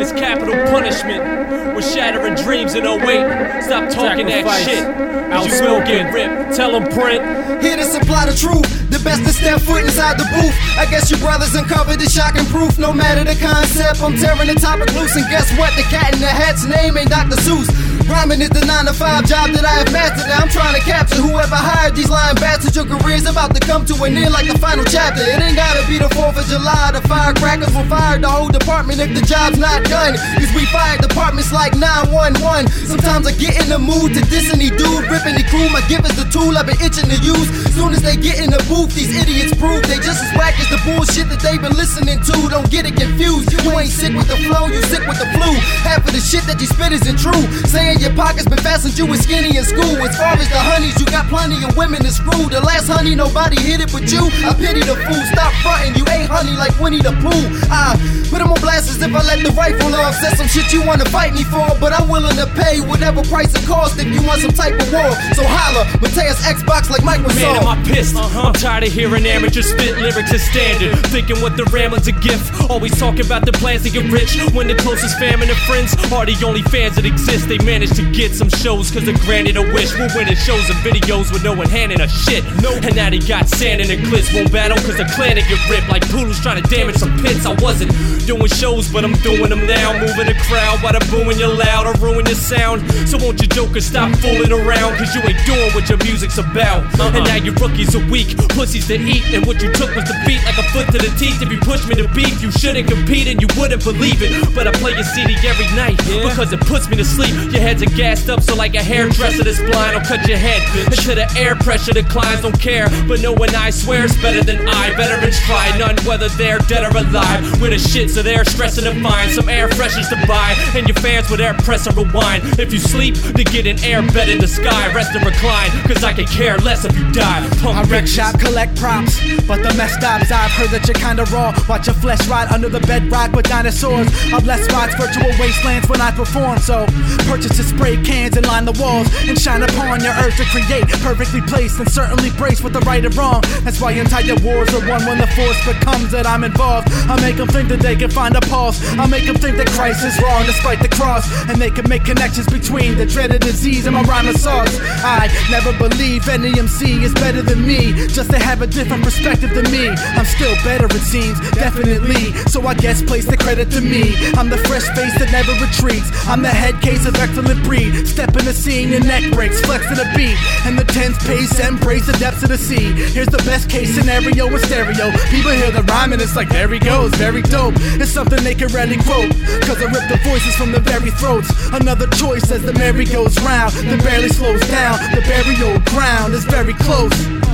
It's capital punishment. We're shattering dreams in 08. Stop talking that shit. shit. 'cause You will get ripped. Tell them, Print. Here to supply the truth. The best to step foot inside the booth. I guess you brothers uncovered the shocking proof. No matter the concept, I'm tearing the topic loose. And guess what? The cat in the hat's name ain't Dr. Seuss. Rhyming is the 9 to 5 job that I have mastered. Now I'm trying to capture whoever hired these lying bastards. Since your career's about to come to an end like the final chapter. It ain't gotta be the 4th of July. The firecrackers will fire the whole department if the job's not done. Cause we fire departments like 911. Sometimes I get in the mood to diss any dude, ripping the crew. My gift is the tool I've been itching to use. Soon as they get in the booth, these idiots prove they just as whack as the bullshit that they've been listening to. Don't get it confused. You ain't sick with the flow, you sick with the flu. Half of the shit that you spit isn't true. Saying your pockets been since you was skinny in school. As far as the honeys, you got plenty of women to screw. The last honey, nobody hit it but you. I pity the fool. Stop fronting, you ain't honey like Winnie the Pooh. I put them on blast as if I let the rifle off. Said some shit you wanna fight me for, but I'm willing to pay whatever price it costs if you want some type of war. So holla, Mateus Xbox like Microsoft. Man, am I pissed? Uh-huh. I'm tired of hearing amateurs spit lyrics as standard. Thinking what the rambling's a gift. Always talking about the plans to get rich. When the closest family and friends are the only fans that exist. They managed to get some shows cause they granted a wish. We're winning shows and videos with no one handing a shit. No, and now they got sand in the glitz. Won't battle cause the clan get ripped. Like poodles trying to damage some pits. I wasn't doing shows, but I'm doing them now. Moving the crowd while they're booing you loud or ruin your sound. So won't you jokers stop fooling around? Cause you ain't doing what your music's about. And uh-huh. now your rookies are weak, pussies to eat. And what you took was the beat like a foot to the teeth. If you push me to beef, you shouldn't compete and you wouldn't believe it. But I play your CD every night because it puts me to sleep. Your heads are gassed up, so like a hairdresser that's blind, I'll cut your head. Until the air pressure declines, don't care. But no one I swear is better than I. Veterans try none, whether they're dead or alive. With a shit, so they're stressing to find some air freshers to buy. And your fans with air press and rewind. If you sleep, to get an air bed in the sky. Rest and recline, cause I can care less if you die. Punk I wreck bitches. shop, collect props, but the mess stops. I've heard that you're kinda raw. Watch your flesh rot under the bedrock with dinosaurs. I've left spots, virtual wastelands when I perform. So purchase the spray cans and line the walls and shine upon your urge to create. Perfectly placed and certainly braced with the right and wrong. That's why entire wars are won when the force becomes that I'm involved. I make them think that they can find a pulse. I make them think that Christ is wrong despite the cross. And they can make connections between the dreaded disease and my sauce. I never believe any MC is better than me. Just to have a different perspective than me. I'm still better, it seems, definitely. So I guess place the credit to me. I'm the fresh face that never retreats. I'm the head case of excellent breed. Step in the scene, your neck breaks, flexing the beat. And the tense pace, embrace the depths of the sea. Here's the best case scenario in stereo. People hear the rhyme and it's like, there he goes, very dope. It's something they can rarely quote. Cause I rip the voices from the very throats. Another choice as the merry goes round. The barely slows down. The burial ground is very close.